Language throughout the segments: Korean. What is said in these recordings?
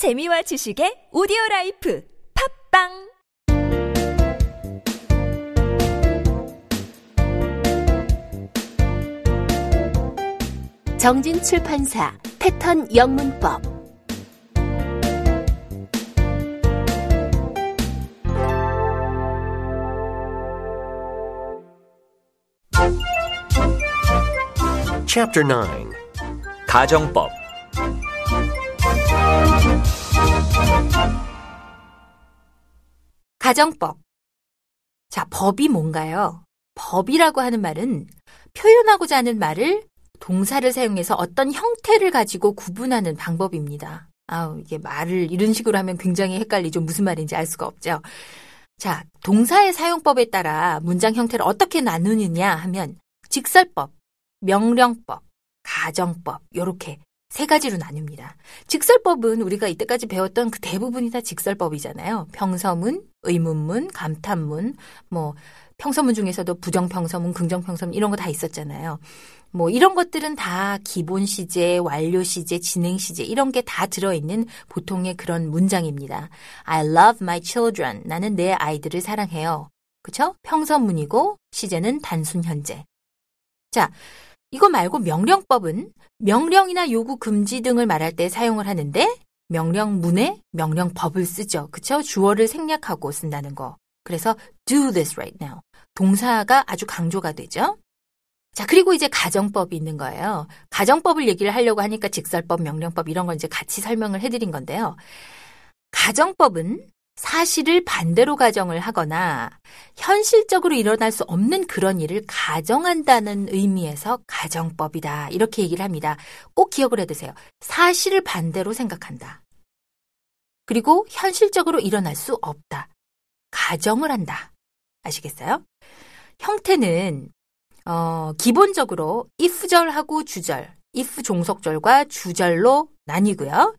재미와 지식의 오디오 라이프 팝빵! 정진 출판사 패턴 영문법. Chapter 9 가정법 가정법. 자, 법이 뭔가요? 법이라고 하는 말은 표현하고자 하는 말을 동사를 사용해서 어떤 형태를 가지고 구분하는 방법입니다. 아우, 이게 말을 이런 식으로 하면 굉장히 헷갈리죠. 무슨 말인지 알 수가 없죠. 자, 동사의 사용법에 따라 문장 형태를 어떻게 나누느냐 하면 직설법, 명령법, 가정법, 요렇게 세 가지로 나뉩니다. 직설법은 우리가 이때까지 배웠던 그 대부분이 다 직설법이잖아요. 평서문, 의문문, 감탄문, 뭐 평서문 중에서도 부정평서문, 긍정평서문 이런 거 다 있었잖아요. 뭐 이런 것들은 다 기본 시제, 완료 시제, 진행 시제 이런 게 다 들어있는 보통의 그런 문장입니다. I love my children. 나는 내 아이들을 사랑해요. 그쵸? 평서문이고 시제는 단순 현재. 자, 이거 말고 명령법은 명령이나 요구 금지 등을 말할 때 사용을 하는데 명령문에 명령법을 쓰죠. 그쵸? 주어를 생략하고 쓴다는 거. 그래서 do this right now. 동사가 아주 강조가 되죠. 자, 그리고 이제 가정법이 있는 거예요. 가정법을 얘기를 하려고 하니까 직설법, 명령법 이런 걸 이제 같이 설명을 해드린 건데요. 가정법은 사실을 반대로 가정을 하거나 현실적으로 일어날 수 없는 그런 일을 가정한다는 의미에서 가정법이다. 이렇게 얘기를 합니다. 꼭 기억을 해두세요. 사실을 반대로 생각한다. 그리고 현실적으로 일어날 수 없다. 가정을 한다. 아시겠어요? 형태는 어, 기본적으로 if절하고 주절, if 종속절과 주절로 나뉘고요.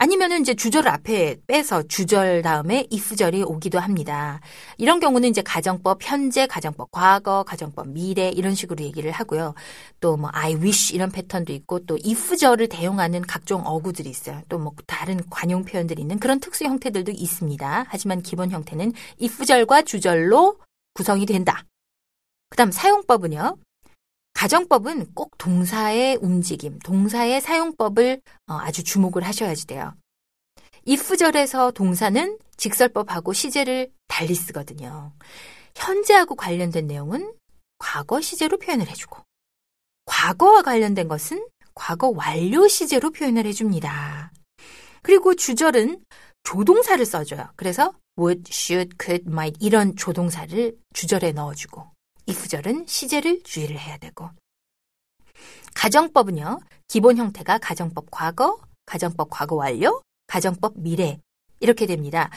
아니면은 이제 주절을 앞에 빼서 주절 다음에 if절이 오기도 합니다. 이런 경우는 이제 가정법 현재, 가정법 과거, 가정법 미래 이런 식으로 얘기를 하고요. 또 뭐 I wish 이런 패턴도 있고 또 if절을 대용하는 각종 어구들이 있어요. 또 뭐 다른 관용 표현들이 있는 그런 특수 형태들도 있습니다. 하지만 기본 형태는 if절과 주절로 구성이 된다. 그다음 사용법은요. 가정법은 꼭 동사의 움직임, 동사의 사용법을 아주 주목을 하셔야지 돼요. if절에서 동사는 직설법하고 시제를 달리 쓰거든요. 현재하고 관련된 내용은 과거 시제로 표현을 해주고, 과거와 관련된 것은 과거 완료 시제로 표현을 해줍니다. 그리고 주절은 조동사를 써줘요. 그래서 would, should, could, might 이런 조동사를 주절에 넣어주고, if절은 시제를 주의를 해야 되고. 가정법은요, 기본 형태가 가정법 과거, 가정법 과거 완료, 가정법 미래, 이렇게 됩니다.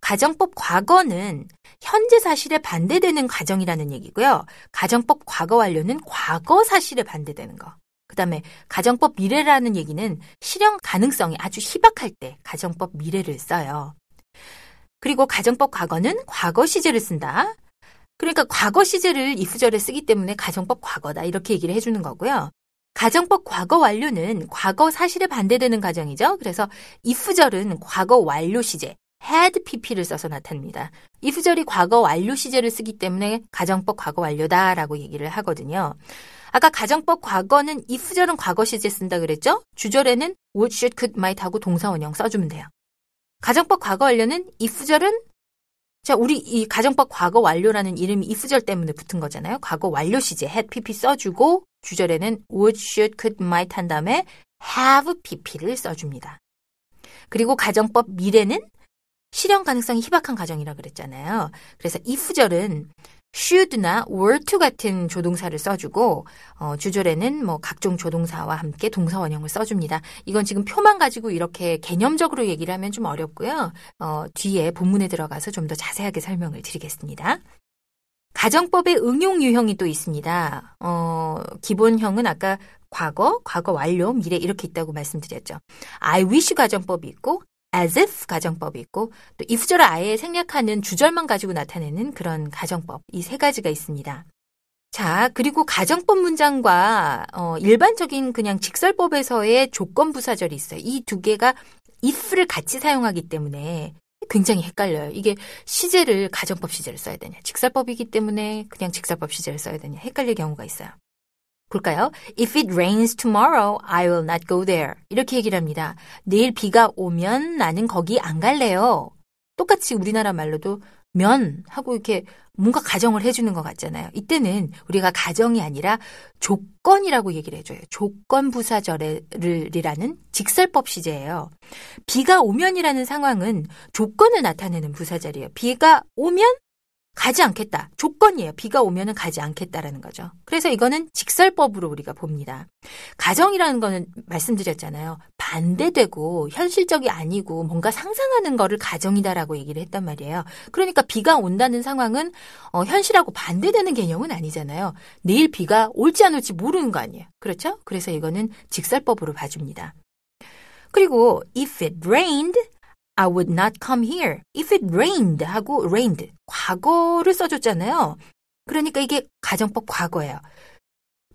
가정법 과거는 현재 사실에 반대되는 가정이라는 얘기고요. 가정법 과거 완료는 과거 사실에 반대되는 거. 그 다음에 가정법 미래라는 얘기는 실현 가능성이 아주 희박할 때 가정법 미래를 써요. 그리고 가정법 과거는 과거 시제를 쓴다. 그러니까 과거 시제를 if절에 쓰기 때문에 가정법 과거다 이렇게 얘기를 해주는 거고요. 가정법 과거 완료는 과거 사실에 반대되는 가정이죠. 그래서 if절은 과거 완료 시제 had pp를 써서 나타납니다. if절이 과거 완료 시제를 쓰기 때문에 가정법 과거 완료다라고 얘기를 하거든요. 아까 가정법 과거는 if절은 과거 시제 쓴다 그랬죠? 주절에는 would, should, could, might 하고 동사 원형 써주면 돼요. 가정법 과거 완료는 if절은 자, 우리 이 가정법 과거 완료라는 이름이 if절 때문에 붙은 거잖아요. 과거 완료 시제 had pp 써주고 주절에는 would, should, could, might 한 다음에 have pp를 써줍니다. 그리고 가정법 미래는 실현 가능성이 희박한 가정이라 그랬잖아요. 그래서 if절은 should나 were to 같은 조동사를 써주고 어, 주절에는 뭐 각종 조동사와 함께 동사 원형을 써줍니다. 이건 지금 표만 가지고 이렇게 개념적으로 얘기를 하면 좀 어렵고요. 어, 뒤에 본문에 들어가서 좀 더 자세하게 설명을 드리겠습니다. 가정법의 응용 유형이 또 있습니다. 어, 기본형은 아까 과거, 과거 완료, 미래 이렇게 있다고 말씀드렸죠. I wish 가정법이 있고 as if 가정법이 있고 또 if절을 아예 생략하는 주절만 가지고 나타내는 그런 가정법 이 세 가지가 있습니다. 자, 그리고 가정법 문장과 어, 일반적인 그냥 직설법에서의 조건 부사절이 있어요. 이 두 개가 if를 같이 사용하기 때문에 굉장히 헷갈려요. 이게 시제를 가정법 시제를 써야 되냐, 직설법이기 때문에 그냥 직설법 시제를 써야 되냐 헷갈릴 경우가 있어요. 볼까요? If it rains tomorrow, I will not go there. 이렇게 얘기를 합니다. 내일 비가 오면 나는 거기 안 갈래요. 똑같이 우리나라 말로도 면 하고 이렇게 뭔가 가정을 해주는 것 같잖아요. 이때는 우리가 가정이 아니라 조건이라고 얘기를 해줘요. 조건 부사절이라는 직설법 시제예요. 비가 오면이라는 상황은 조건을 나타내는 부사절이에요. 비가 오면 가지 않겠다. 조건이에요. 비가 오면은 가지 않겠다라는 거죠. 그래서 이거는 직설법으로 우리가 봅니다. 가정이라는 거는 말씀드렸잖아요. 반대되고 현실적이 아니고 뭔가 상상하는 거를 가정이다라고 얘기를 했단 말이에요. 그러니까 비가 온다는 상황은 어, 현실하고 반대되는 개념은 아니잖아요. 내일 비가 올지 안 올지 모르는 거 아니에요. 그렇죠? 그래서 이거는 직설법으로 봐줍니다. 그리고 if it rained I would not come here if it rained 하고 rained 과거를 써줬잖아요. 그러니까 이게 가정법 과거예요.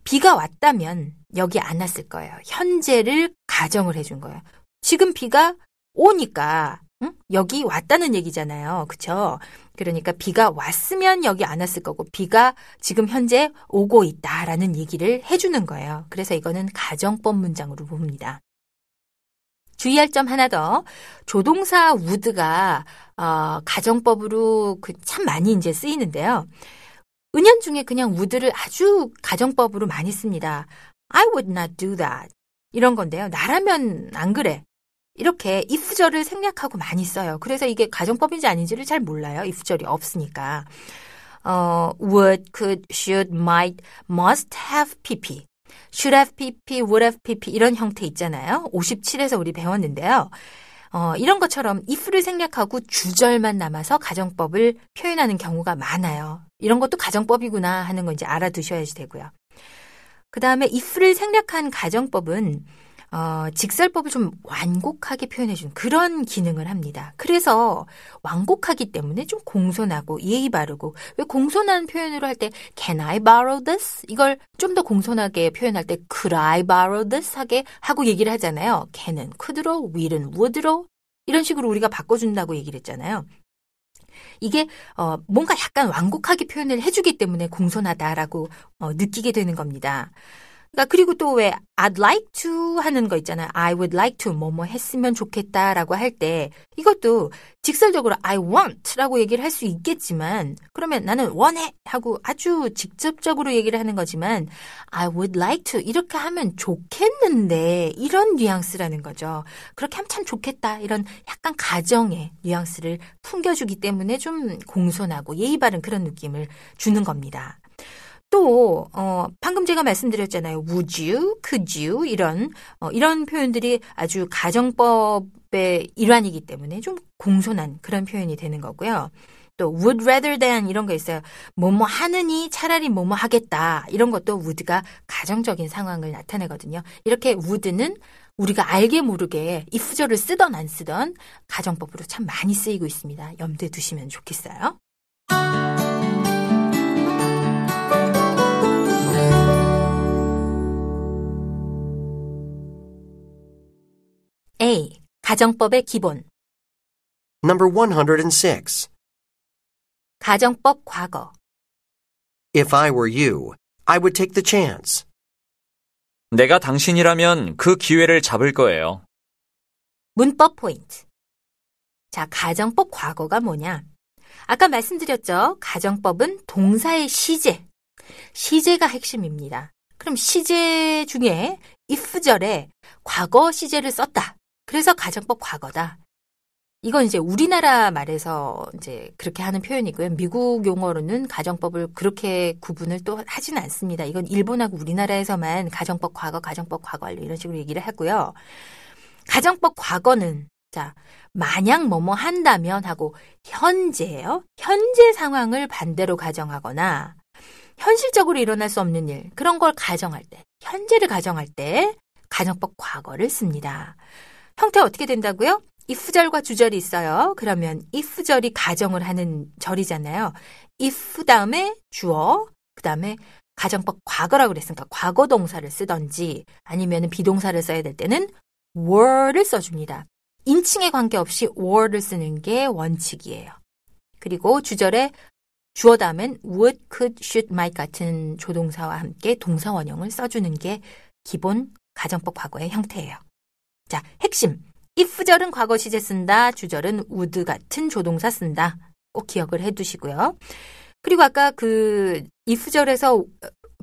비가 왔다면 여기 안 왔을 거예요. 현재를 가정을 해준 거예요. 지금 비가 오니까 응? 여기 왔다는 얘기잖아요. 그쵸? 그러니까 비가 왔으면 여기 안 왔을 거고 비가 지금 현재 오고 있다라는 얘기를 해주는 거예요. 그래서 이거는 가정법 문장으로 봅니다. 주의할 점 하나 더. 조동사 would가 어, 가정법으로 그 참 많이 이제 쓰이는데요. 은연 중에 그냥 would를 아주 가정법으로 많이 씁니다. I would not do that. 이런 건데요. 나라면 안 그래. 이렇게 if절을 생략하고 많이 써요. 그래서 이게 가정법인지 아닌지를 잘 몰라요. if절이 없으니까. 어, would, could, should, might, must have pp. Should have pp, would have pp 이런 형태 있잖아요. 57에서 우리 배웠는데요. 어, 이런 것처럼 if를 생략하고 주절만 남아서 가정법을 표현하는 경우가 많아요. 이런 것도 가정법이구나 하는 거 이제 알아두셔야지 되고요. 그 다음에 if를 생략한 가정법은 어, 직설법을 좀 완곡하게 표현해주는 그런 기능을 합니다. 그래서 완곡하기 때문에 좀 공손하고 예의 바르고 왜 공손한 표현으로 할 때 can I borrow this 이걸 좀 더 공손하게 표현할 때 could I borrow this 하게 하고 얘기를 하잖아요. can은 could로, will은 would로 이런 식으로 우리가 바꿔준다고 얘기를 했잖아요. 이게 어, 뭔가 약간 완곡하게 표현을 해주기 때문에 공손하다라고 어, 느끼게 되는 겁니다. 그러니까 그리고 또 왜 I'd like to 하는 거 있잖아요. I would like to 뭐뭐 했으면 좋겠다라고 할 때 이것도 직설적으로 I want라고 얘기를 할 수 있겠지만 그러면 나는 원해 하고 아주 직접적으로 얘기를 하는 거지만 I would like to 이렇게 하면 좋겠는데 이런 뉘앙스라는 거죠. 그렇게 하면 참 좋겠다 이런 약간 가정의 뉘앙스를 풍겨주기 때문에 좀 공손하고 예의 바른 그런 느낌을 주는 겁니다. 또, 어, 방금 제가 말씀드렸잖아요. would you, could you, 이런, 어, 이런 표현들이 아주 가정법의 일환이기 때문에 좀 공손한 그런 표현이 되는 거고요. 또 would rather than 이런 거 있어요. 뭐뭐 하느니 차라리 뭐뭐 하겠다. 이런 것도 would가 가정적인 상황을 나타내거든요. 이렇게 would는 우리가 알게 모르게 if절을 쓰던 안 쓰던 가정법으로 참 많이 쓰이고 있습니다. 염두에 두시면 좋겠어요. A. 가정법의 기본. Number 106. 가정법 과거. If I were you, I would take the chance. 내가 당신이라면 그 기회를 잡을 거예요. 문법 포인트. 자, 가정법 과거가 뭐냐? 아까 말씀드렸죠? 가정법은 동사의 시제. 시제가 핵심입니다. 그럼 시제 중에 if절에 과거 시제를 썼다. 그래서 가정법 과거다. 이건 이제 우리나라 말에서 이제 그렇게 하는 표현이고요. 미국 용어로는 가정법을 그렇게 구분을 또 하지는 않습니다. 이건 일본하고 우리나라에서만 가정법 과거, 가정법 과거 완료 이런 식으로 얘기를 하고요. 가정법 과거는 자, 만약 뭐뭐 한다면 하고 현재예요. 현재 상황을 반대로 가정하거나 현실적으로 일어날 수 없는 일, 그런 걸 가정할 때, 현재를 가정할 때 가정법 과거를 씁니다. 형태 어떻게 된다고요? if절과 주절이 있어요. 그러면 if절이 가정을 하는 절이잖아요. if 다음에 주어, 그 다음에 가정법 과거라고 그랬으니까 과거 동사를 쓰던지 아니면 비동사를 써야 될 때는 were를 써줍니다. 인칭에 관계없이 were를 쓰는 게 원칙이에요. 그리고 주절에 주어 다음엔 would, could, should, might 같은 조동사와 함께 동사 원형을 써주는 게 기본 가정법 과거의 형태예요. 자, 핵심. if절은 과거 시제 쓴다. 주절은 would 같은 조동사 쓴다. 꼭 기억을 해 두시고요. 그리고 아까 그 if절에서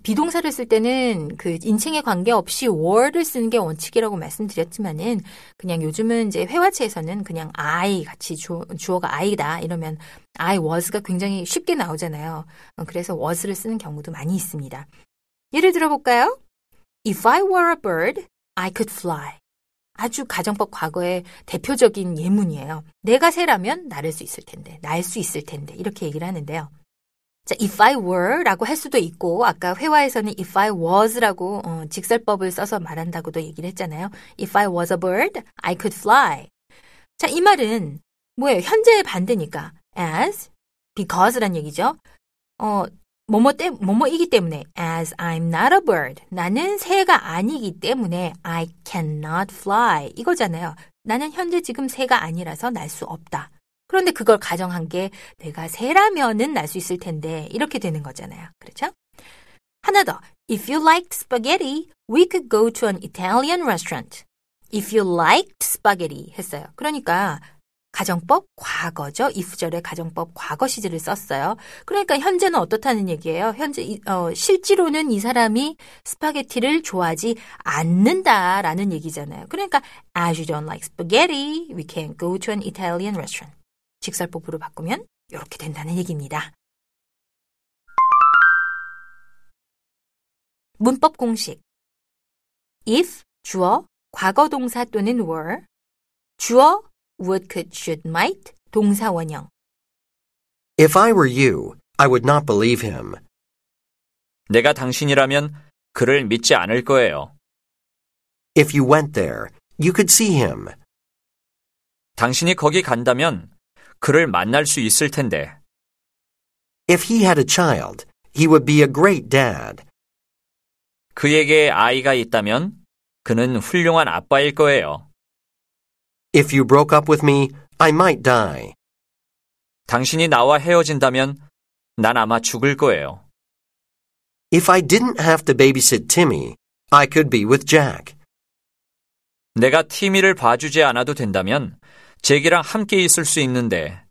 비동사를 쓸 때는 그 인칭에 관계없이 were를 쓰는 게 원칙이라고 말씀드렸지만은 그냥 요즘은 이제 회화체에서는 그냥 I 같이 주, 주어가 I다 이러면 I was가 굉장히 쉽게 나오잖아요. 어, 그래서 was를 쓰는 경우도 많이 있습니다. 예를 들어 볼까요? If I were a bird, I could fly. 아주 가정법 과거의 대표적인 예문이에요. 내가 새라면 날을 수 있을 텐데, 날 수 있을 텐데 이렇게 얘기를 하는데요. 자, if I were 라고 할 수도 있고, 아까 회화에서는 if I was 라고 어, 직설법을 써서 말한다고도 얘기를 했잖아요. If I was a bird, I could fly. 자, 이 말은 뭐예요? 현재의 반대니까 as, because란 얘기죠. 어, 뭐뭐 때, 뭐뭐이기 때문에 as I'm not a bird. 나는 새가 아니기 때문에 I cannot fly. 이거잖아요. 나는 현재 지금 새가 아니라서 날 수 없다. 그런데 그걸 가정한 게 내가 새라면은 날 수 있을 텐데 이렇게 되는 거잖아요. 그렇죠? 하나 더. If you liked spaghetti, we could go to an Italian restaurant. If you liked spaghetti 했어요. 그러니까 가정법 과거죠. if절에 가정법 과거 시제를 썼어요. 그러니까 현재는 어떻다는 얘기예요. 현재 어, 실제로는 이 사람이 스파게티를 좋아하지 않는다라는 얘기잖아요. 그러니까 as you don't like spaghetti, we can't go to an Italian restaurant. 직설법으로 바꾸면 이렇게 된다는 얘기입니다. 문법 공식 if 주어 과거 동사 또는 were 주어 would, could, should, might 동사 원형 If I were you, I would not believe him. 내가 당신이라면 그를 믿지 않을 거예요. If you went there, you could see him. 당신이 거기 간다면 그를 만날 수 있을 텐데. If he had a child, he would be a great dad. 그에게 아이가 있다면 그는 훌륭한 아빠일 거예요. If you broke up with me, I might die. 당신이 나와 헤어진다면 난 아마 죽을 거예요. If I didn't have to babysit Timmy, I could be with Jack. 내가 티미를 봐주지 않아도 된다면 잭이랑 함께 있을 수 있는데